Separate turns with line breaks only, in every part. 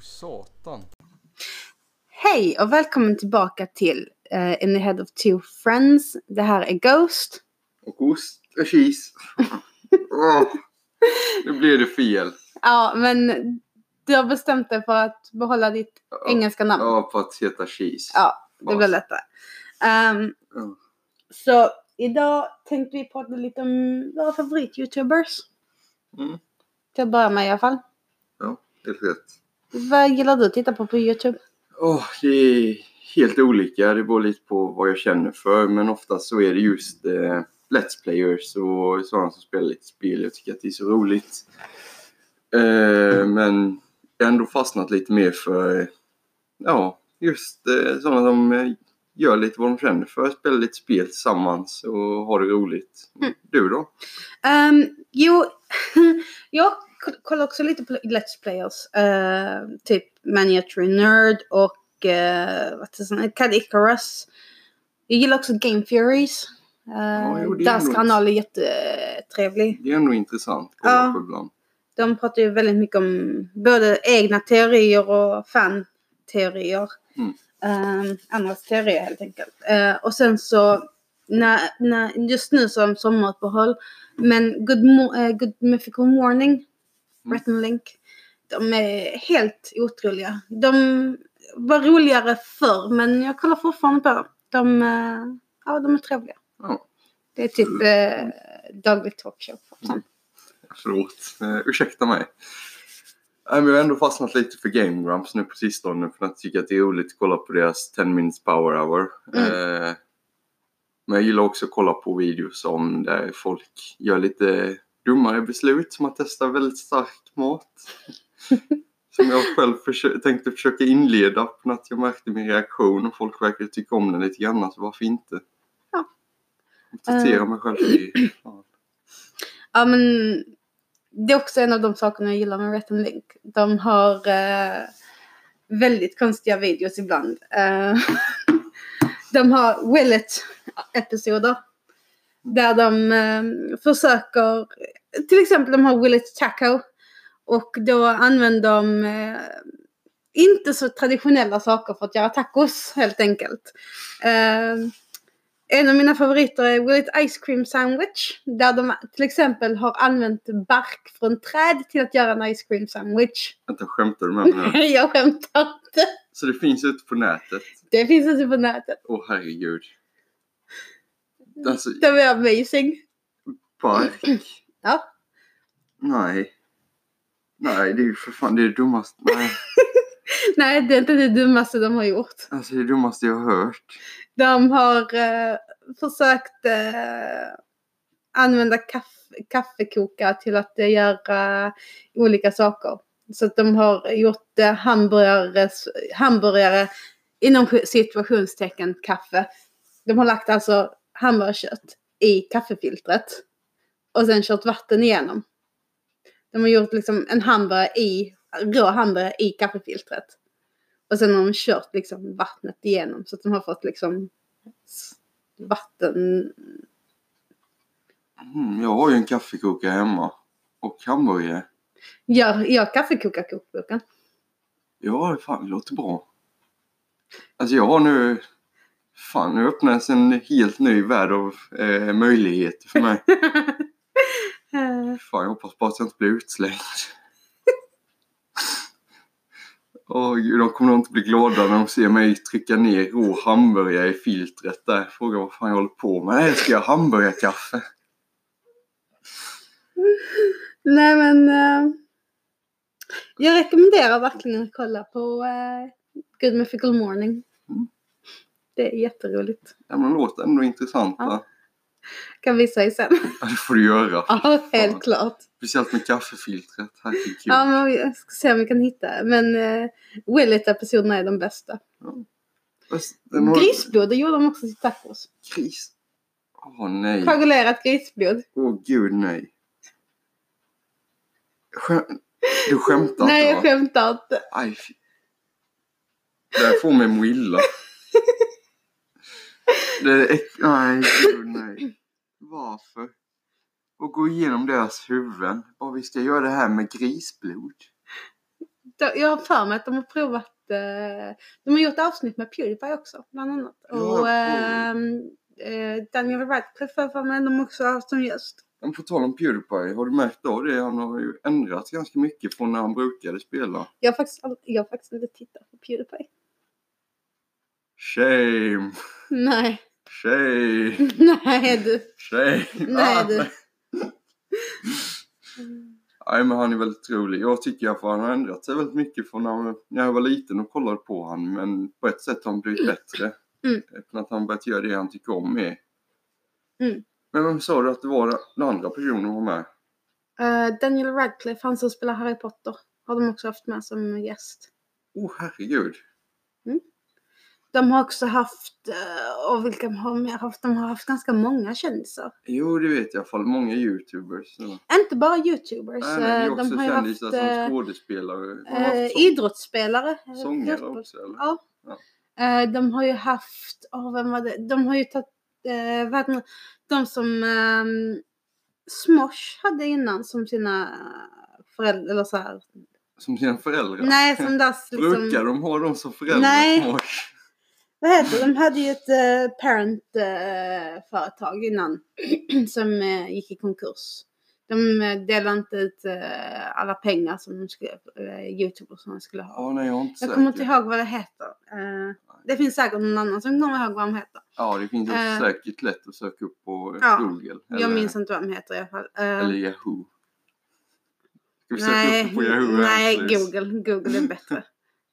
satan.
Hej och välkommen tillbaka till uh, In the Head of Two Friends. Det här är Ghost.
Och ost och cheese. Åh, nu blir det fel.
Ja, men du har bestämt dig för att behålla ditt engelska namn.
Ja, på att heta cheese.
Ja, det blir lättare. Ehm,
Ja.
så idag tänkte vi prata lite om våra favorit-youtubers.
Mm.
Till att börja med i alla fall.
Ja, helt rätt.
Vad gillar du att titta på på youtube?
Åh, det är helt olika. Det beror lite på vad jag känner för. Men oftast så är det just eh, Let's Players och sådana som spelar lite spel. Jag tycker att det är så roligt. Eh, men jag har ändå fastnat lite mer för ja, just eh, sådana som eh, gör lite vad de känner för. Spelar lite spel tillsammans och har det roligt.
Mm.
Du då?
Um, jo, jag kollar också lite på Let's Players. Uh, typ Miniature Nerd och uh, vad det? Cad Icarus. Jag gillar också Game Theories. Uh,
Ja, jo,
deras kanal är jättetrevlig.
Det är ändå intressant
Ja.
ibland.
De pratar ju väldigt mycket om både egna teorier och fan-teorier.
Mm.
Um, andras teorier helt enkelt. Eh, och sen så, när, när, just nu så har de sommaruppehåll. Men Good, Mo- eh, Good Mythical Morning, Ret and Link, de är helt otroliga. De var roligare förr men jag kollar fortfarande på dem. De, eh, ja, de är trevliga.
Ja.
Det är typ eh, daglig talkshow. Mm.
Förlåt. Eh, ursäkta mig. Jag har ändå fastnat lite för Game Grumps nu på sistone för jag tycker att det är roligt att kolla på deras 10 minutes power hour.
Mm.
Eh, men jag gillar också att kolla på videos om där folk gör lite dummare beslut som att testa väldigt stark mat. som jag själv försö- tänkte försöka inleda men att jag märkte min reaktion och folk verkar tycka om den lite grann så varför inte?
Ja.
Testera mig själv i... Ja.
Ja men det är också en av de sakerna jag gillar med and Link. De har eh, väldigt konstiga videos ibland. Eh, de har Willet-episoder. Där de eh, försöker, till exempel de har Willet Taco. Och då använder de eh, inte så traditionella saker för att göra tacos helt enkelt. Eh, en av mina favoriter är Will It Ice Cream Sandwich. Där de till exempel har använt bark från träd till att göra en ice cream sandwich.
Vänta, skämtar du med mig nu?
Jag skämtar inte.
Så det finns ute på nätet?
Det finns inte på nätet.
Åh herregud. Alltså,
Det var amazing.
bark?
Ja.
Nej. Nej, det är ju för fan det, är det dummaste. Nej,
Nej, det är inte det dummaste de har gjort.
alltså det dummaste jag har hört.
De har eh, försökt eh, använda kaffe, kaffekokare till att eh, göra olika saker. Så att de har gjort eh, hamburgare, hamburgare inom situationstecken kaffe. De har lagt alltså hamburgerkött i kaffefiltret och sen kört vatten igenom. De har gjort liksom en hamburgare i, rå hamburgare i kaffefiltret. Och sen har de kört liksom vattnet igenom så att de har fått liksom vatten.
Mm, jag har ju en kaffekokare hemma. Och hamburgare.
Gör, gör kaffekokarkokboken.
Ja, fan det låter bra. Alltså jag har nu... Fan, nu öppnas en helt ny värld av eh, möjligheter för mig. Fan, jag hoppas bara att jag inte blir utslängd. Åh gud, de kommer nog inte bli glada när de ser mig trycka ner rå hamburgare i filtret där. Fråga vad fan jag håller på med. Nej, jag ska göra hamburgarkaffe.
Nej men. eh, jag rekommenderar verkligen att kolla på uh, Good Mythical Morning. Det är jätteroligt.
Ja, men låter ändå intressanta.
Ja. Kan visa dig sen.
Ja, det får du göra.
ja, helt klart.
Speciellt med kaffefiltret. Herregud.
Ja, men jag ska se om vi kan hitta. Men uh, Willet-episoderna är de bästa.
Den har-
Grisblod, det gjorde de också till tacos.
Gris. Åh nej.
Koagulerat grisblod.
Åh gud nej. Skä- Du skämtar
Nej,
inte
jag
va?
skämtar inte.
Aj, fy. Det får mig må illa. Det är äck... Nej, gud nej. Varför? Och gå igenom deras huvuden. Bara vi ska göra det här med grisblod.
De- Jag har för mig att de har provat, eh, de har gjort avsnitt med Pewdiepie också bland annat.
Ja,
Och ehm, eh, Daniel Radcliffe har jag för mig de också haft som gäst.
Men på tal om Pewdiepie, har du märkt av det? Han har ju ändrat ganska mycket från när han brukade spela.
Jag har faktiskt, ald- jag har faktiskt inte tittat på Pewdiepie.
Shame,
Nej,
shame,
nej du.
shame.
Nej du.
Nej men han är väldigt rolig. Jag tycker fall han har ändrat sig väldigt mycket från när, jag var liten och kollade på han. Men på ett sätt har han blivit bättre.
Mm.
Efter att han börjat göra det han tycker om mer.
Mm.
Men vem sa du att det var den andra personen var med?
Eh, Daniel Radcliffe, han som spelar Harry Potter, har de också haft med som gäst.
Oh herregud.
De har också haft, eh, och vilka har de mer haft? De har haft ganska många kändisar.
Jo det vet jag i alla fall. Många youtubers. Så.
Inte bara youtubers.
Nej, men det är
eh,
också
de har ju
kändisar
haft
som
eh,
skådespelare.
Eh, idrottsspelare. eh,
Sångare
fotboll-
också eller?
Ja.
Ja.
Eh, de har ju haft, åh vem var det? De har ju tagit, eh, vad? De som ehm, Smosh hade innan som sina föräldrar, eller så här.
Som sina föräldrar.
Nej, som
Brukar
liksom.
de ha dem som föräldrar?
Nej.
Smosh?
Vad heter det? De hade ju ett eh, parent-företag innan som eh, gick i konkurs. De eh, delade inte ut eh, alla pengar som de skulle, uh, youtubers skulle ha.
Ja, nej jag inte
Jag kommer inte ihåg vad det heter. Eh, det finns säkert någon annan som kommer ihåg vad de heter.
Ja, det finns
Eh.
säkert lätt att söka upp på
Ja,
Google. Eller,
Jag minns inte vad de heter i alla fall. Eh,
eller Yahoo. Ska vi söka
nej,
upp på Yahoo
nej? Google. Google är bättre.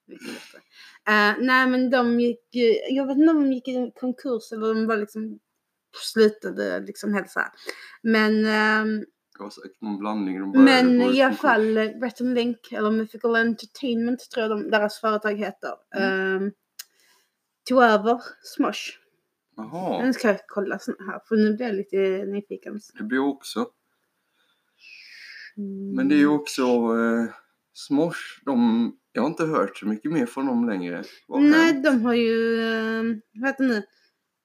Mycket bättre. Eh, nej men de gick ju, jag vet inte om de gick i konkurs eller de bara liksom slutade liksom helt så här. Men, ehm,
Det var säkert någon blandning. De
men i alla fall eh, Rhett and Link eller Mythical Entertainment tror jag de, deras företag heter. Mm. tog över Smosh.
Jaha,
Nu ska jag kolla här för nu blir jag lite nyfiken.
det blir också. Men det är ju också eh, Smosh. De, jag har inte hört så mycket mer från dem längre. Vad har
Nej,
hänt?
de har ju, eh, vad heter det nu?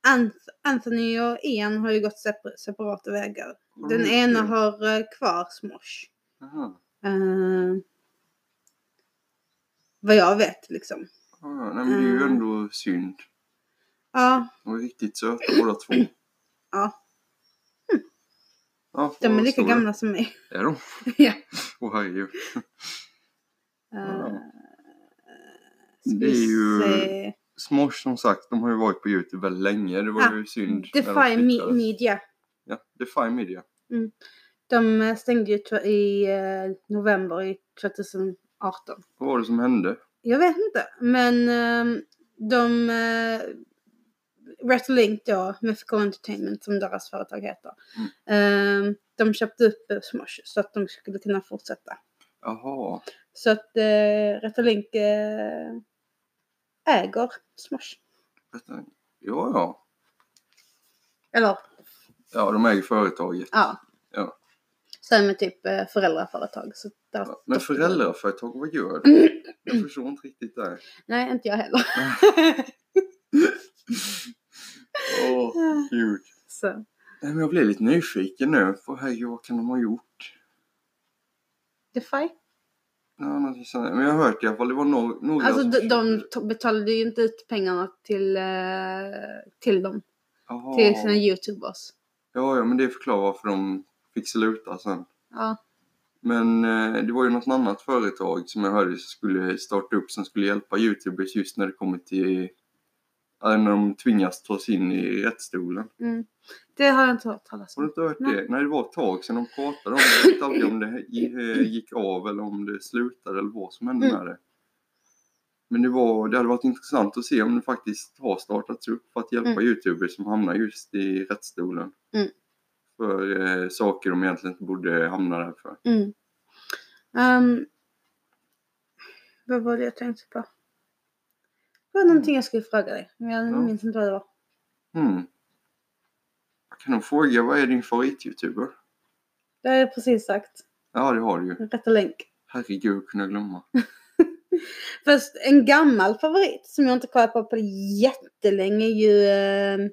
Anth- Anthony och Ian har ju gått separ- separata vägar. Den ena har eh, kvar Smosh.
Jaha.
Eh, vad jag vet liksom.
Ja, nej, men det är ju
Mm.
ändå synd.
Ja,
De är riktigt söta båda två.
ja.
Ja,
De är lika gamla som mig.
Är de?
ja.
Åh herregud.
Uh,
Det är ju-. Smosh som sagt, de har ju varit på Youtube väldigt länge. Det var
Ah,
ju synd. de
Defy
flyttades.
Media.
Ja, Defy Media.
De eh, stängde ju i eh, november i 2018.
Vad var det som hände?
Jag vet inte, men ehm, de... Link då, Mythical Entertainment som deras företag heter. ehm, de köpte upp Smosh så att de skulle kunna fortsätta.
Jaha.
Så att uh, Red Link eh, äger Smosh.
Ja, ja.
Eller
Ja, de äger företaget.
ja.
Ja.
Sen med typ eh, föräldraföretag. Så där,
Ja, Men föräldraföretag, vad gör det? Jag förstår inte riktigt det.
Nej, inte jag heller.
Åh, gud.
så.
Nej, men jag blev lite nyfiken nu. Herregud, vad kan de ha gjort?
Defy?
Ja, någonting sånt. Men jag har hört i alla fall, det var no några
Alltså
som
de, de betalade ju inte ut pengarna till, eh, till dem.
Jaha.
Till sina youtubers.
Ja, ja, men det förklarar varför de fick sluta sen.
Ja.
Men eh, det var ju något annat företag som jag hörde skulle starta upp som skulle hjälpa youtubers just när det kommer till ja, när de tvingas ta sig in i rättsstolen.
Mm. Det har jag inte hört talas
Har du
om.
inte hört
Nej.
det? Nej, det var ett tag sedan de pratade om det. Jag vet aldrig om det eh, gick av eller om det slutade eller vad som hände
Mm.
med det. Men det, var, det hade varit intressant att se om det faktiskt har startats upp för att hjälpa
Mm.
youtubers som hamnar just i rättsstolen.
Mm.
För eh, saker de egentligen inte borde hamna där för.
Mm. Ehm, vad var det jag tänkte på? Det var någonting jag skulle fråga dig. Men jag
Ja.
minns inte vad det var.
Hmm. Kan nog fråga, vad är din favorit-youtuber?
Det har jag precis sagt.
Ja, det har du ju.
Rätta länk.
Herregud, jag glömma.
Först en gammal favorit som jag inte kollat på på jättelänge är ju...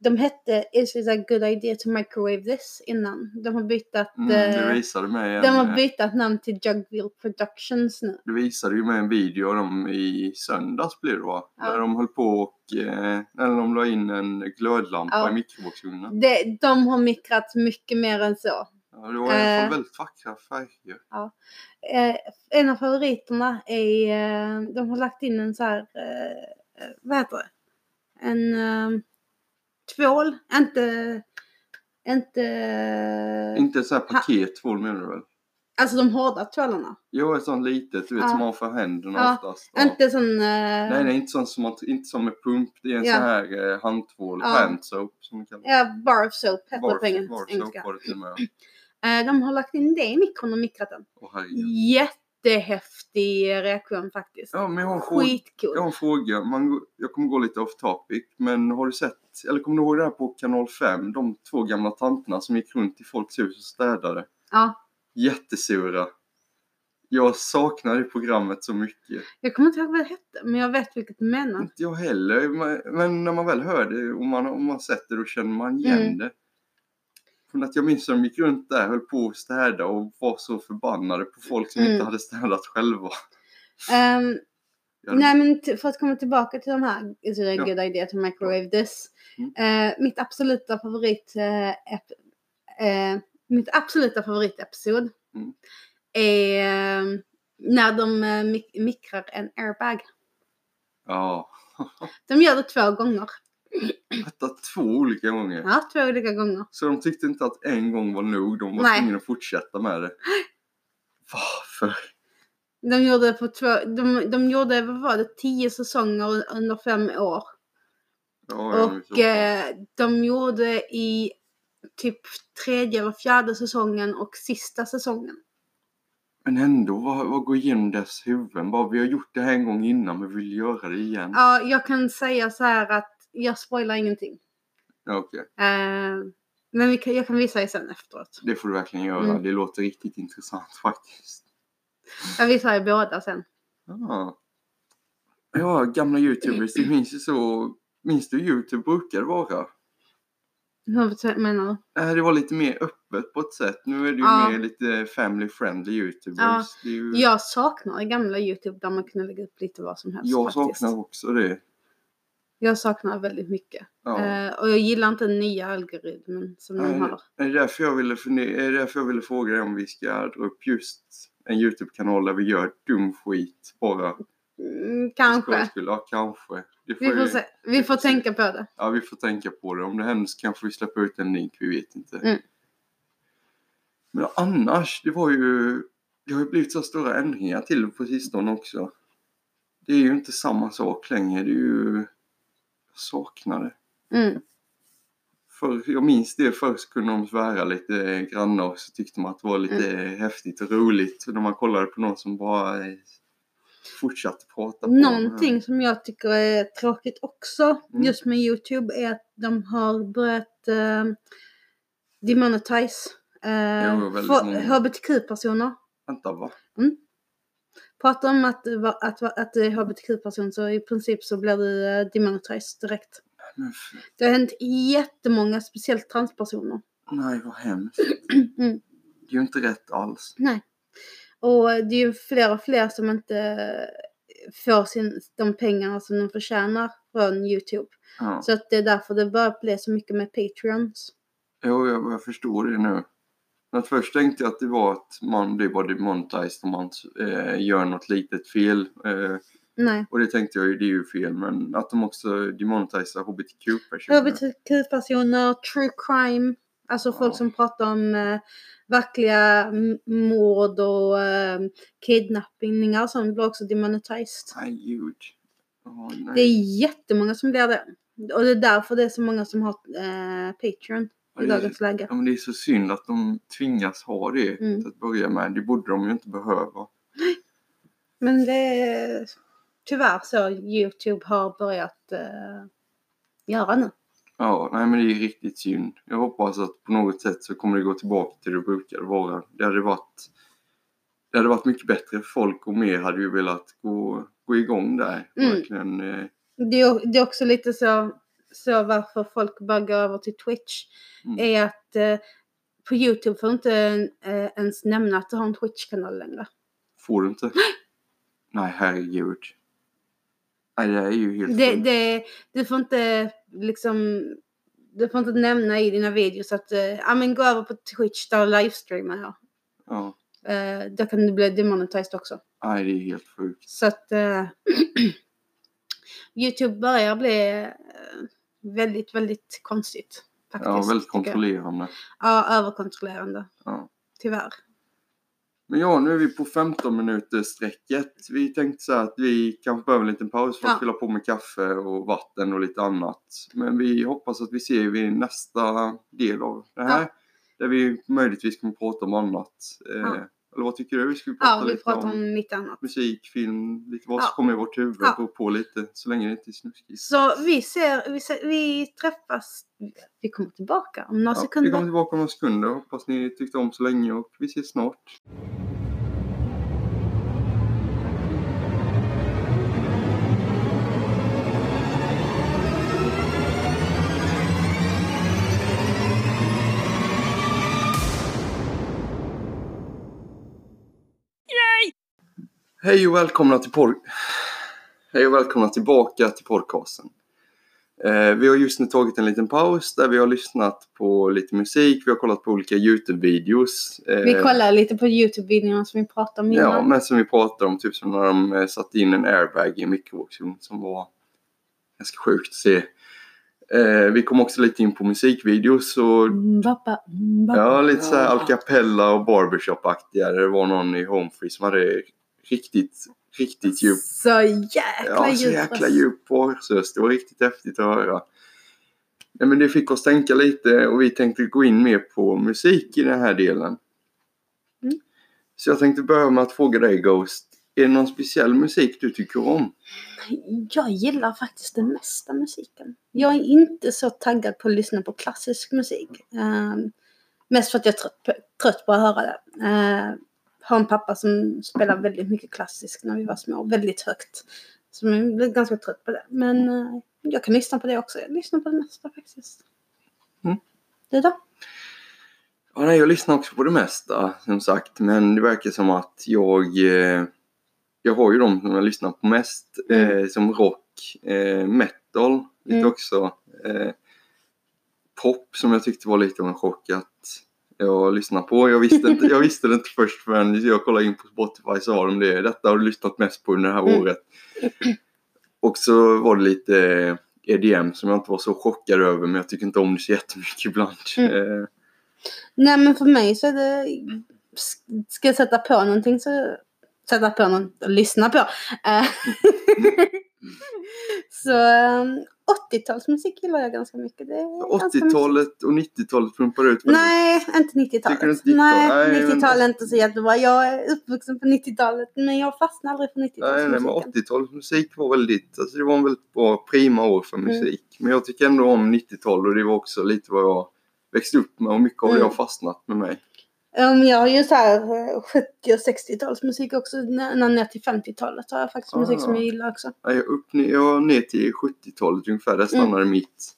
de hette Is it a good idea to microwave this innan. De har bytt
Mm, det
eh,
visade mig en,
de har
eh,
bytt namn till Jugville Productions nu.
Det visade ju mig en video de i söndags blev det va?
Ja.
Där de höll på och eh, när de la in en glödlampa
Ja.
i mikrovågsugnen.
De har mikrat mycket mer än så.
Ja, det var i alla
Eh.
fall väldigt vackra färger.
Eh, en av favoriterna är, eh, de har lagt in en så här, eh, eh, vad heter det? En eh, tvål, inte, inte,
Inte så här pakettvål menar du väl?
alltså de hårda tvålarna.
Jo, ett sånt litet, du vet
Ja.
som man har för händerna
Ja,
oftast. Ja.
Inte sån, eh,
Nej, nej, inte, sån som man, inte som med pump. Det är en
Ja.
sån här eh, handtvål,
Ja.
hand soap som man kallar det.
ja, bar of soap heter det
Barf-
på engels-
barf soap
engelska.
var det till och med.
Eh, de har lagt in det i mikron och mikrat den.
Åh, herregud.
Jättehäftig reaktion faktiskt.
Ja, men fråga.
Skitcool.
Jag har en fråga. Man, jag kommer gå lite off topic. Men har du sett, eller kommer du ihåg det här på kanal 5? De två gamla tanterna som gick runt i folks hus och städade.
Ja,
Jättesura. Jag saknar det programmet så mycket.
jag kommer inte ihåg vad det hette, men jag vet vilket du menar.
Inte jag heller. Men- när man väl hör det och man, om man sett det då känner man igen
Mm.
det. Från att jag minns att de gick runt där, höll på att städa och var så förbannade på folk som
Mm.
inte hade städat själva.
Ehm,
hade-
Nej men för att komma tillbaka till de här Is it a
Ja.
good idea to microwave this?
Mm.
Eh, mitt absoluta favorit ep- eh, Mitt absoluta favoritepisod
Mm.
är eh, när de mik- mikrar en airbag.
Ja,
De gör det två gånger.
Detta två olika gånger.
Ja, två olika gånger.
Så de tyckte inte att en gång var nog. De var
Nej.
tvungna att fortsätta med det. Varför?
De gjorde på två, de, de gjorde, vad var det, tio säsonger under fem år.
Ja,
Och eh, de gjorde i typ tredje eller fjärde säsongen och sista säsongen.
Men ändå, vad, vad går igenom dess huvuden? Bara, vi har gjort det här en gång innan men vill göra det igen.
Ja, jag kan säga så här att jag spoilar ingenting.
Okej,
Eh, men vi kan, jag kan visa er sen efteråt.
det får du verkligen göra.
Mm.
Det låter riktigt intressant faktiskt.
Jag visar er båda sen.
Ja, ja gamla youtubers, det minns ju så... Minns du hur youtube brukade vara?
Hur menar du?
Det var lite mer öppet på ett sätt. Nu är det ju
Ja.
mer lite family friendly youtubers. Är ju...
Jag saknar gamla Youtube där man kunde lägga upp lite vad som helst.
jag
faktiskt.
saknar också det.
Jag saknar väldigt mycket.
Ja.
Eh, och jag gillar inte den nya algoritmen som de
Nej,
har.
Det är därför jag ville, är därför jag ville fråga dig om vi ska dra upp just en Youtube-kanal där vi gör dum skit bara.
Mm, kanske.
Ja, kanske.
Vi får, se. vi
vi
får
får se.
tänka på det.
Ja, vi får tänka på det. Om det händer så kanske vi släpper ut en länk, vi vet inte.
Mm.
Men annars, det var ju... Det har ju blivit så stora ändringar till på sistone också. Det är ju inte samma sak längre. Det är ju... Det.
Mm.
För, jag minns det förr så kunde de svära lite grannar och så tyckte man att det var lite
Mm.
häftigt och roligt. När man kollade på någon som bara eh, fortsatte prata. På
Någonting som jag tycker är tråkigt också
Mm.
just med Youtube är att de har börjat eh, demonetize eh, hbtq-personer.
Vänta, va?
Pratar om att, att, att, att du är hbtq-person så i princip så blir du eh, demonetized direkt.
Men,
Det har hänt jättemånga, speciellt transpersoner.
nej, vad hemskt.
Mm.
Det är ju inte rätt alls.
Nej. Och det är ju fler och fler som inte får sin, de pengarna som de förtjänar från Youtube.
Ja.
Så att det är därför det börjar bli så mycket med Patreons.
Jo, jag, jag förstår det nu. Men först tänkte jag att det var att man blir bara demonetized om man eh, gör något litet fel. Eh,
Nej.
och det tänkte jag ju, det är ju fel. Men att de också demonetiserar hbtq-personer.
HBTQ-personer, true crime, alltså folk
Ja.
som pratar om eh, verkliga mord och eh, kidnappningar och sånt blir också demonetized.
Nej, gud. Ja, nej.
Det är jättemånga som blir det. Och det är därför det är så många som har eh, Patreon i dagens läge.
Ja, men det är så synd att de tvingas ha det
Mm.
till att börja med. Det borde de ju inte behöva.
Men det är tyvärr så Youtube har börjat eh, göra nu.
Ja, nej men det är riktigt synd. Jag hoppas att på något sätt så kommer det gå tillbaka till det brukade vara. Det hade varit, det hade varit mycket bättre för folk och mer hade ju velat gå, gå igång där.
Mm.
Verkligen. Eh,
Det är, det är också lite så, så varför folk bara går över till Twitch
Mm.
är att eh, på Youtube får du inte eh, ens nämna att du har en Twitch-kanal längre.
Får du inte? Nej, herregud. Nej, det är ju helt
Det, det, du får inte liksom du får inte nämna i dina videos att eh, ja men gå över på Twitch där livestreamar jag.
Ja.
Eh, då kan det bli demonetized också.
Nej, det är helt sjukt.
Så att eh, Youtube börjar bli eh, väldigt, väldigt konstigt. Faktiskt,
Ja, väldigt kontrollerande.
Ja, överkontrollerande.
Ja.
Tyvärr.
Men ja, nu är vi på 15 minuters sträcket. Vi tänkte så här att vi kanske behöver en liten paus för att
Ja.
fylla på med kaffe och vatten och lite annat. Men vi hoppas att vi ser er vid nästa del av det här. Där vi möjligtvis kommer prata om annat. Eh,
Ja.
Eller vad tycker du? Vi ska prata
Ja, vi
lite
pratar
om,
om lite annat.
musik, film, lite vad som
Ja.
kommer i vårt huvud.
Ja.
På lite, så länge det inte är snuskigt.
Så vi ser, vi, ser, vi träffas, vi kommer tillbaka om några
Ja, vi
sekunder.
kommer tillbaka om några sekunder. Hoppas ni tyckte om så länge och vi ses snart. Hej och välkomna till pod... Hej och välkomna tillbaka till podcasten. Eh, vi har just nu tagit en liten paus där vi har lyssnat på lite musik, vi har kollat på olika Youtube-videos. Eh,
Vi kollar lite på Youtube-videorna som vi pratade om
Ja,
innan.
men som vi pratade om, typ som när de eh, satte in en airbag i en mikrovågsugn som var ganska sjukt att se. Eh, vi kom också lite in på musikvideos och
Mm, bappa, mm, bappa.
ja, lite så här al cappella och barbershop-aktiga. Det var någon i Homefree som hade riktigt, riktigt djup
Så jäkla
Ja, så jäkla
röst.
djup basröst. Det var riktigt häftigt att höra. Nej, men det fick oss tänka lite och vi tänkte gå in mer på musik i den här delen.
Mm.
Så jag tänkte börja med att fråga dig Ghost. Är det någon speciell musik du tycker om?
Jag gillar faktiskt den mesta musiken. Jag är inte så taggad på att lyssna på klassisk musik. Ehm, mest för att jag är trött på, trött på att höra det. Uh, har en pappa som spelar väldigt mycket klassisk när vi var små. Väldigt högt. Så jag blev ganska trött på det. Men eh, jag kan lyssna på det också. Jag lyssnar på det mesta faktiskt.
Mm.
Du då?
Ja, nej, jag lyssnar också på det mesta som sagt. Men det verkar som att jag... Eh, jag har ju de som jag lyssnar på mest. Eh, som rock, eh, metal lite
Mm.
också. Eh, pop som jag tyckte var lite av en chock att jag lyssnade på. Jag visste, inte, jag visste det inte först förrän jag kollade in på Spotify så har de det. Detta har du lyssnat mest på under det här
Mm.
året. Och så var det lite EDM som jag inte var så chockad över men jag tycker inte om det så jättemycket ibland.
Mm.
Eh,
Nej men för mig så är det... Ska jag sätta på någonting så... Sätta på någon och lyssna på. Eh, så um, 80-talsmusik gillar jag ganska mycket. Det är ganska
80-talet och 90-talet pumpar ut
Nej, inte
Tycker du
90-talet.
inte 90-talet?
Nej,
Nej, men-
90-talet är inte så jättebra. Jag är uppvuxen på 90-talet men jag fastnar aldrig för
Nej, nej, men
90-talsmusiken.
80-talets musik var väldigt, alltså det var en väldigt bra prima år för
Mm.
musik. Men jag tycker ändå om 90-tal och det var också lite vad jag växte upp med och mycket av det
Mm.
har fastnat med mig.
Um, jag har ju så här eh, 70 och 60-talsmusik också. När, ner till 50-talet har jag faktiskt
Ah.
musik som jag gillar också.
Nej, Jag upp jag ner till 70-talet ungefär, där stannade mitt.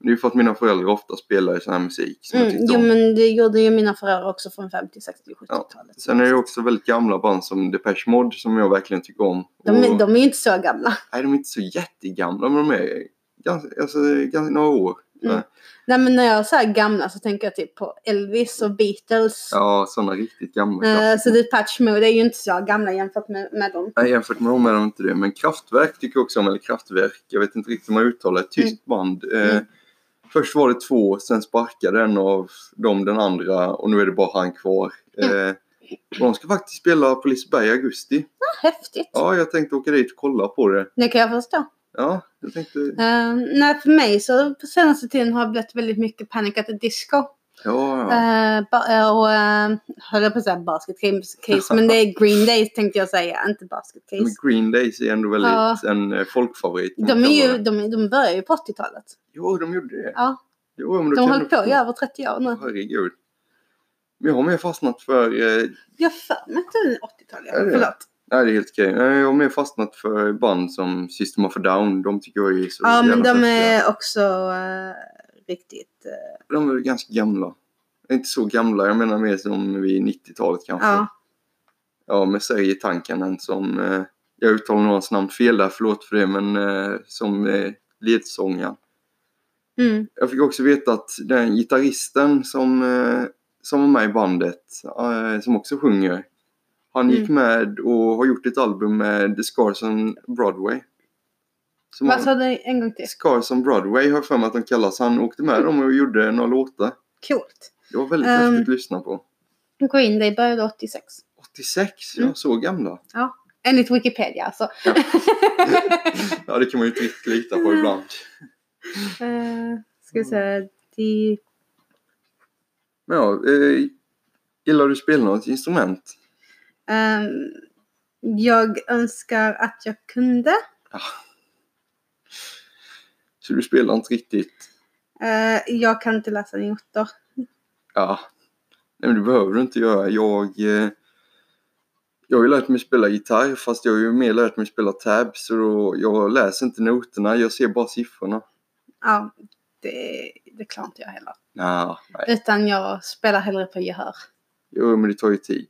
Det är för att mina föräldrar ofta spelar sån här musik som
Mm, jo
om.
men det gjorde ju mina föräldrar också från 50, 60, 70-talet.
Sen är det också väldigt gamla band som Depeche Mode som jag verkligen tycker om.
de, är-
Och-
de är ju inte så gamla.
Nej, de är inte så jättegamla men de är ganska, alltså, ganska några år.
Mm. Nej men när jag säger gamla så tänker jag typ på Elvis och Beatles.
Ja, sådana riktigt gamla
Eh, så Depeche Mode är ju inte så gamla jämfört med, med dem.
Nej, jämfört med dem är de inte det. Men Kraftwerk tycker jag också om. Eller Kraftwerk. Jag vet inte riktigt hur man uttalar det. Ett tyskt band. Eh,
Mm.
Först var det två, sen sparkade en av dem den andra och nu är det bara han kvar.
Mm.
Eh, de ska faktiskt spela på Liseberg i augusti.
Ah, häftigt.
Ja, jag tänkte åka dit och kolla på det.
Det kan jag förstå.
Ja, jag tänkte...
Uh, nej, för mig så på senaste tiden har det blivit väldigt mycket Panic at the Disco.
Ja, ja.
Uh, ba- och uh, höll jag på att säga Basket Case, men det är Green Day tänkte jag säga, inte Basket
Men
Case.
Green Days är ändå väldigt
Ja.
en eh, folkfavorit.
De, är ju, de, de börjar ju på 80-talet.
Jo, de gjorde det.
Ja,
Jo, men
de har hållit på i över 30 år nu.
Herregud. Men jag har mer fastnat för... Eh,
Jag har för mig att det är 80-tal, ja.
Är det?
Förlåt.
Nej, det är helt okej. Jag har mer fastnat för band som System of a Down. De tycker jag är så
Ja, men de
fräcka.
är också eh, riktigt... eh,
De är ganska gamla. Inte så gamla, jag menar mer som vid 90-talet kanske.
ja.
Ja, med sig i tanken som, eh, jag uttalar nog hans namn fel där, förlåt för det, men som eh, ledsångaren.
Mm.
Jag fick också veta att den gitarristen som, som var med i bandet, som också sjunger, han gick
Mm.
med och har gjort ett album med The Scars on Broadway. Som
Vad sa du en gång till?
Scars on Broadway har jag för mig att de kallas. Han åkte med dem och gjorde några låtar.
Coolt.
Det var väldigt häftigt att lyssna på.
Green Day började 86.
86,
Mm.
ja så gamla.
Enligt Wikipedia alltså.
Ja, det kan man ju inte riktigt lita på ibland.
Eh, ska vi säga, de...
Ja, eh, gillar du att spela något instrument?
Ehm, jag önskar att jag kunde.
Så du spelar inte riktigt?
Eh, jag kan inte läsa noter.
Ja. Nej, men det behöver du inte göra. Jag, eh, jag har ju lärt mig spela gitarr fast jag har ju mer lärt mig spela tab så då, jag läser inte noterna, jag ser bara siffrorna.
Ja, det, det klarar inte jag heller.
Nah, nej,
Utan jag spelar hellre på gehör.
jo, men det tar ju tid.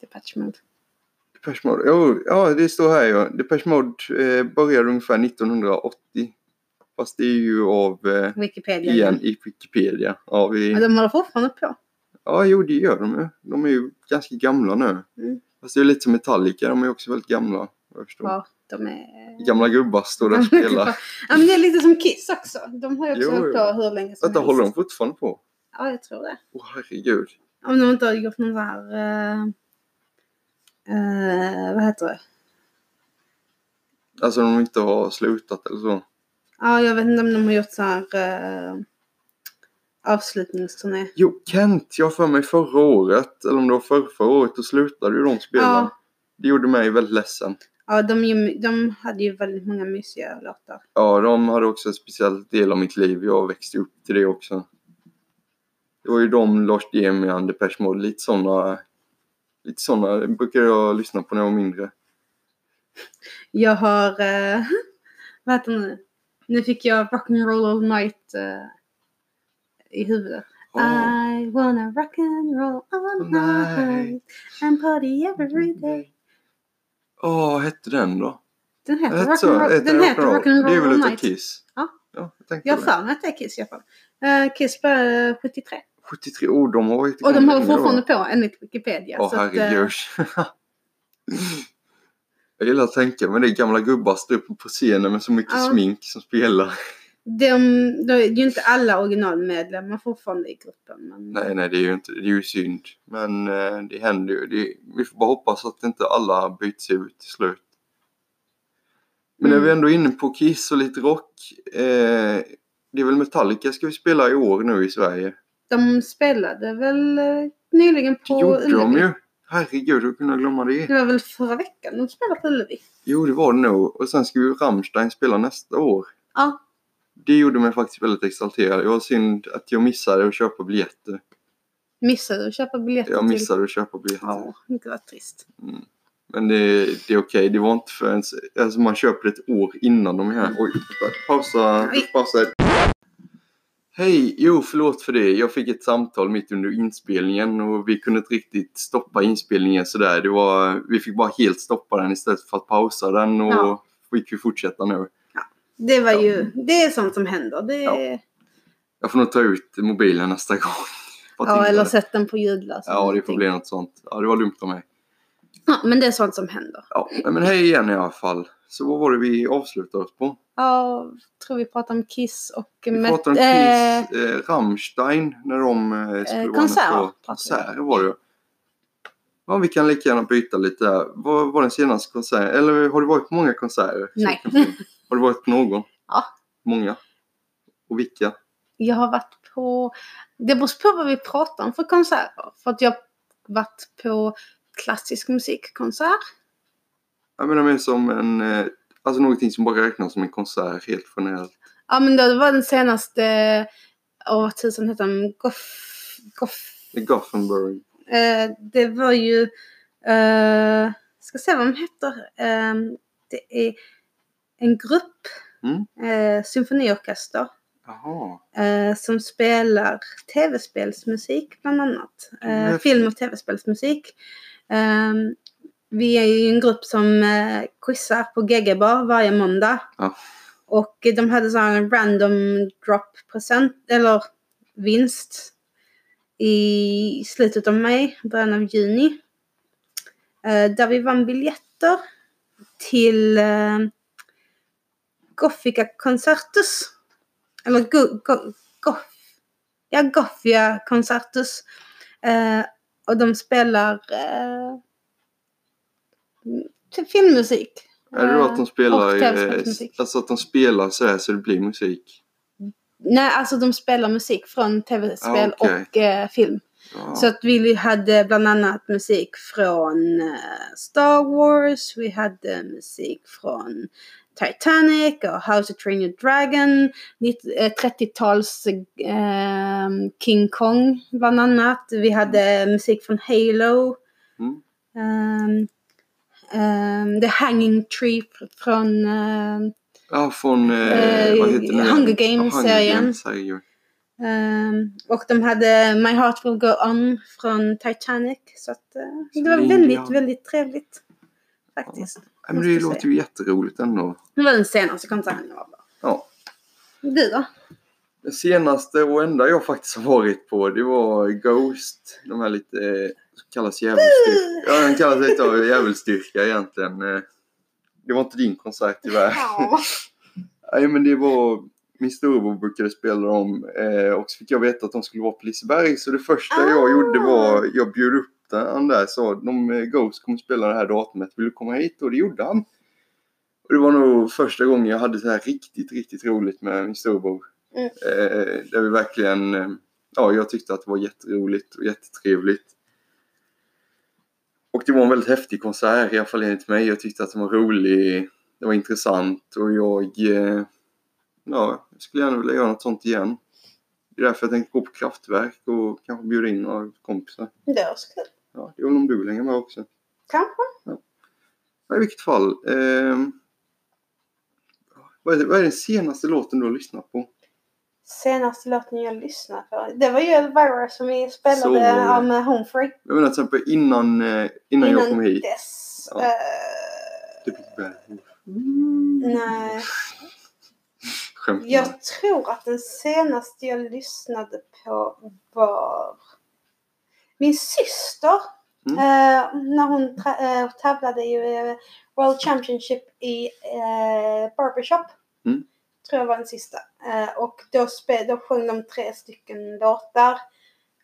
Depeche Mode.
Depeche Mode, jo, ja det står här ja. Depeche Mode eh, började ungefär 1980. Fast det är ju av, eh,
Wikipedia.
igen, i Wikipedia. Ja, vi,
Men de håller fortfarande på.
ja, jo det gör de ju. De är ju ganska gamla nu.
Mm.
Fast det är lite som Metallica, de är också väldigt gamla. Jag förstår.
Ja, de är...
Gamla gubbar står där och spelar.
ja, men det är lite som Kiss också. De har ju också
Jo,
hållit på hur länge som
Vänta,
helst.
håller de fortfarande på?
Ja, jag tror det.
Åh herregud.
Om de inte har gjort någon sån här... eh, eh, vad heter det?
Alltså de inte har slutat eller så.
Ja, jag vet inte om de har gjort så här uh, avslutningsturné.
Jo, Kent, jag har för mig förra året, eller om det var förra, förra året, då slutade ju de spela.
Ja.
Det gjorde mig väldigt ledsen.
Ja, de, ju- de hade ju väldigt många mysiga låtar.
Ja, de hade också en speciell del av mitt liv. Jag växte upp till det också. Det var ju de, Lars Demian, Depeche Mode, lite sådana. Lite sådana brukade jag lyssna på när jag var mindre.
Jag har... Uh, vad heter det nu? Nu fick jag Rock'n'Roll All Night eh, i huvudet.
Ja.
I wanna rock'n'roll all night and party every day.
Åh, vad hette den då?
Den heter? Rock'n'Roll den heter
Rock'n'Roll? Det är väl utav. Kiss?
Ja.
ja jag
har för mig att det är Kiss i alla fall. Uh, Kiss började 73.
73 år, de har
Och de håller
då.
fortfarande på enligt Wikipedia.
Åh
att, eh,
herregud. jag gillar att tänka men det är gamla gubbar står uppe på scenen med så mycket
Ja.
smink som spelar.
de, de, det är ju inte alla originalmedlemmar fortfarande i gruppen. Men
Nej, nej, det är ju inte, det är ju synd. Men eh, det händer ju. Det, vi får bara hoppas att inte alla byts ut till slut. Men när
Mm.
vi ändå är inne på Kiss och lite rock. Eh, det är väl Metallica ska vi spela i år nu i Sverige.
De spelade väl eh, nyligen
Det
på
gjorde de
Ullevi.
ju. Herregud, hur kunde jag glömma det?
Det var väl förra veckan de spelade på Ullevi.
Jo, det var det nog. Och sen ska ju Rammstein spela nästa år.
Ja,
Det gjorde mig faktiskt väldigt exalterad. Det var synd att jag missade att köpa biljetter.
missade att köpa biljetter
Jag missade att köpa biljetter.
Ja, det var trist.
Mm. Men det, det är okej. Det var inte förrän... Alltså man köper ett år innan de är här. Oj, pausa.
Oj.
pausa. Hej! Jo, förlåt för det. Jag fick ett samtal mitt under inspelningen och vi kunde inte riktigt stoppa inspelningen sådär. Det var, vi fick bara helt stoppa den istället för att pausa den och
Ja.
fick vi fortsätta nu.
Det var
Ja.
ju, det är sånt som händer. Det
Ja. Jag får nog ta ut mobilen nästa gång.
Ja, eller
det.
sätt den på ljudlös.
Ja, det får bli något sånt. Ja, det var dumt av mig.
Ja, men det är sånt som händer.
Ja, men hej igen i alla fall. Så vad var det vi avslutade oss på?
Ja, tror vi pratar om Kiss och
Vi pratade om
eh,
Kiss, eh, Rammstein, när de eh, skulle vara
konserter
nästa år.
pratar vi om.
Konserter var det Ja, vi kan lika gärna byta lite där. Vad var den senaste konserten? Eller har du varit på många konserter?
Nej.
Har du varit på någon?
Ja.
Många? Och vilka?
Jag har varit på, det beror på vad vi pratar om för konserter. För att jag har varit på klassisk musikkonsert.
Jag menar mer som en, eh, alltså någonting som bara räknas som en konsert helt generellt.
Ja men det var den senaste, åh vad tusan heter den? Goff, Goff.
Gothenburg.
Eh, det var ju, eh, ska se vad de heter. Ehm, det är en grupp,
Mm.
eh, symfoniorkester, eh, som spelar tv-spelsmusik bland annat. Eh, film och tv-spelsmusik. Vi är ju en grupp som eh, quizar på GG-bar varje måndag.
Ja.
Och de hade så en random drop present, eller vinst i slutet av maj, början av juni. Eh, där vi vann biljetter till eh, Gothica Concertus. Eller go, go, goth, ja, Gothia Concertus. Eh, och de spelar eh, filmmusik.
Är det då att de spelar,
och
eh, alltså att de spelar sådär så det blir musik?
Nej, alltså de spelar musik från tv-spel
Ah, okej.
och eh, film.
Ja.
Så att vi hade bland annat musik från eh, Star Wars, vi hade musik från Titanic och How to Train Your Dragon, nitt- eh, 30-tals eh, King Kong bland annat. Vi hade musik från Halo.
Mm.
ehm, ehm, The Hanging Tree fr- från ehm,
Ja, från... Eh, vad heter den?
Hunger
Ja,
Games-serien.
Games-serien.
Ehm, och de hade My Heart Will Go On från Titanic. Så att, eh, det var väldigt,
Dion.
väldigt trevligt. Faktiskt.
Ja, men det låter
säga.
ju jätteroligt ändå.
Det var den senaste konserten jag var på.
Ja.
Du då?
Det senaste och enda jag faktiskt har varit på det var Ghost. De här lite, kallas djävulsstyrka. Ja, den kallas lite av djävulsstyrka egentligen. Eh, Det var inte din konsert tyvärr.
Ja.
Nej men det var, min storebror brukade spela dem eh, och så fick jag veta att de skulle vara på Liseberg. Så det första
Ah.
jag gjorde var, jag bjöd upp han där sa de eh, Ghost kommer spela det här datumet, vill du komma hit? Och det gjorde han. Och det var nog första gången jag hade så här riktigt, riktigt roligt med min storebror.
Mm.
Eh, där vi verkligen, ja jag tyckte att det var jätteroligt och jättetrevligt. Och det var en väldigt häftig konsert, i alla fall enligt mig. Jag tyckte att den var rolig, det var intressant och jag, eh, ja, jag skulle gärna vilja göra något sånt igen. Det är därför jag tänkte gå på Kraftwerk och kanske bjuda in några kompisar.
Det var så kul.
Ja, det är väl om du vill hänga med också.
Kanske.
Ja, I vilket fall. ehm, vad, är det, vad är den senaste låten du har lyssnat på?
Senaste låten jag lyssnade på. Det var ju Elvira som vi spelade
Så det.
av med Home Free.
Jag menar till exempel innan, eh, innan, jag kom hit.
dess.
Ja.
eh,
The Big Bang.
nej.
Skämt.
Jag tror att den senaste jag lyssnade på var min syster.
Mm.
Eh, när hon eh, tävlade i World Championship i eh, Barbershop.
Mm.
Tror jag var den sista. Eh, och då, då sjöng de tre stycken låtar.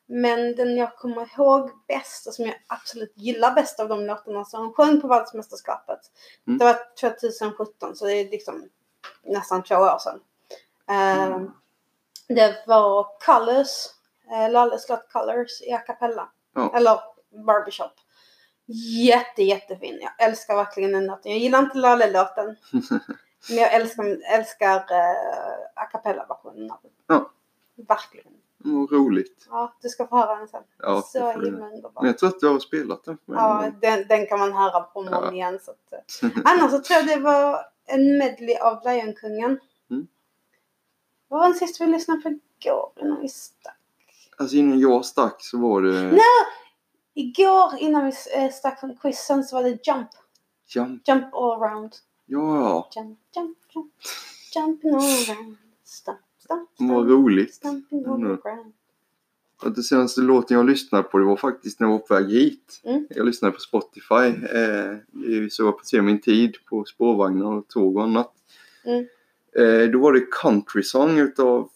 Men den jag kommer ihåg bäst och som jag absolut gillar bäst av de låtarna som hon sjöng på världsmästerskapet.
Mm.
Det var 2017 så det är liksom nästan två år sedan. Eh,
Mm.
Det var Colors, eh, Lalles låt Colors i a cappella.
Ja.
Eller Barbershop. Jätte jättefin. Jag älskar verkligen den låten. Jag gillar inte Lalle-låten. men jag älskar, älskar eh, a cappella-versionen av den.
Ja.
Verkligen.
Vad roligt.
Ja, du ska få höra den sen.
Ja, det
så himla underbar.
Men jag tror att du har spelat den för mig.
Ja, den, den kan man höra på många
Ja.
igen. Så att, eh. Annars så tror jag det var en medley av Lejonkungen.
Mm.
Vad var den sista vi lyssnade på igår innan vi stack?
Alltså innan jag stack så var det
Nej! Igår innan vi eh, stack från quizen så var det Jump.
Jump.
Jump all around.
Ja,
Jump, jump, jump. Jumping around. Stomp, stomp,
vad
stomp.
roligt.
Stomping all
Mm.
around.
Och den senaste låten jag lyssnade på det var faktiskt när jag var på väg hit.
Mm.
Jag lyssnade på Spotify. Eh, så jag se min tid på spårvagnar och tåg och annat.
Mm.
Eh, då var det Country Song utav...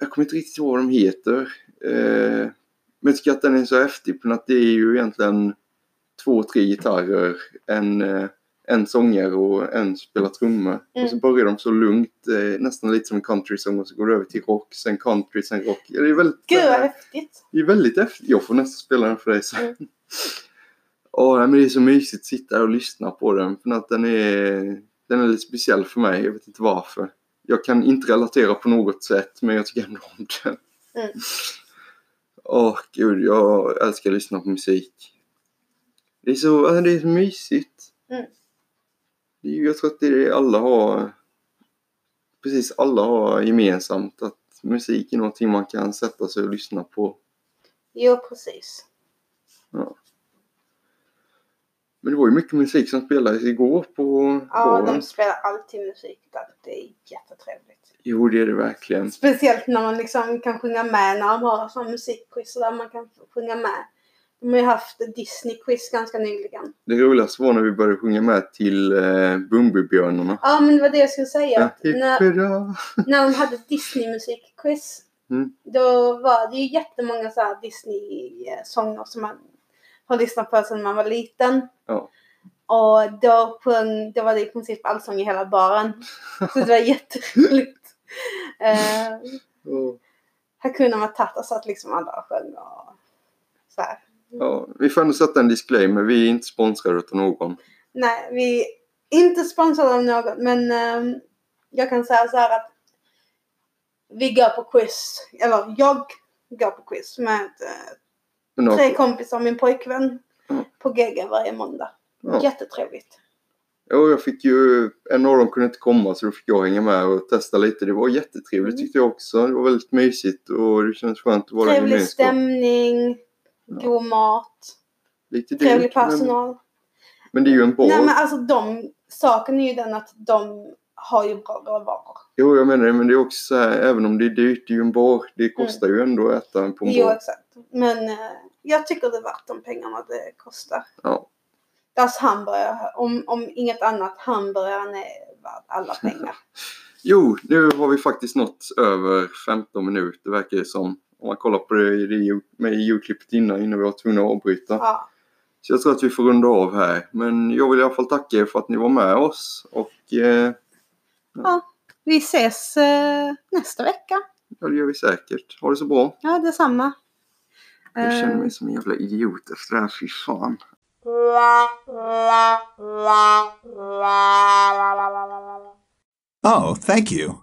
Jag kommer inte riktigt ihåg vad de heter. Eh, men jag tycker att den är så häftig för att det är ju egentligen två, tre gitarrer, en, eh, en sångare och en spelar trummor.
Mm.
Och så börjar de så lugnt, eh, nästan lite som en countrysång och så går det över till rock, sen country, sen rock. Det är väldigt,
Gud vad
eh,
häftigt.
det är väldigt häftigt. Jag får nästan spela den för dig sen.
Mm.
Ja, nej, men det är så mysigt att sitta och lyssna på den. För att den är, den är lite speciell för mig. Jag vet inte varför. Jag kan inte relatera på något sätt, men jag tycker ändå om den.
Mm.
Åh, gud. Jag älskar att lyssna på musik. Det är så, alltså, det är så mysigt.
Mm.
Det Jag tror att det är alla har, precis alla har gemensamt att musik är någonting man kan sätta sig och lyssna på.
Jo, precis.
Men det var ju mycket musik som spelades igår på
Ja,
baren.
de spelar alltid musik där. Det är jättetrevligt.
Jo, det är det verkligen.
Speciellt när man liksom kan sjunga med när de har sån musikquiz där man kan sjunga med. De har ju haft Disney-quiz ganska nyligen.
Det roligaste var när vi började sjunga med till eh, Bumbibjörnarna.
Ja, men det var det jag skulle säga.
Ja,
när, när de hade Disney-musikquiz.
Mm.
Då var det ju jättemånga så här Disney-sånger som man har lyssnat på sedan man var liten.
Ja.
Och då sjöng, då var det i princip allsång i hela baren. Så det var jätteroligt. Uh,
Och,
Hakuna Matata så att liksom alla sjöng och så här.
Ja, vi får ändå sätta en disclaimer. Vi är inte sponsrade av någon.
Nej, vi är inte sponsrade av något men ehm, jag kan säga så här att vi går på quiz, eller jag går på quiz med eh, tre kompisar och min pojkvän
Ja.
på GG varje måndag.
ja.
Jättetrevligt.
Ja, jag fick ju, en av dem kunde inte komma så då fick jag hänga med och testa lite. Det var jättetrevligt
Mm.
tyckte jag också. Det var väldigt mysigt och det kändes skönt att vara
Trevlig stämning, god mat,
Lite
trevlig
dyrt, men,
personal.
men det är ju en bar.
Nej men alltså de, saken är ju den att de har ju bra råvaror.
Jo, jag menar det, men det är också så här, även om det är dyrt, det är ju en bar. Det kostar ju ändå att äta på en
Jo
bar.
exakt. Men eh, jag tycker det är värt de pengarna det kostar.
Ja.
Deras hamburgare, om, om inget annat, hamburgaren är värd alla pengar.
Jo, nu har vi faktiskt nått över 15 minuter verkar det som. Om man kollar på det i det- med ljudklippet innan, innan vi var tvungna att avbryta.
Ja,
Så jag tror att vi får runda av här. Men jag vill i alla fall tacka er för att ni var med oss. Och eh,
vi ses eh, nästa vecka.
ja, det gör vi säkert. Ha det så bra.
Ja, detsamma.
Jag känner
Eh,
mig som en jävla idiot efter det här. Fy fan.
Oh, thank you.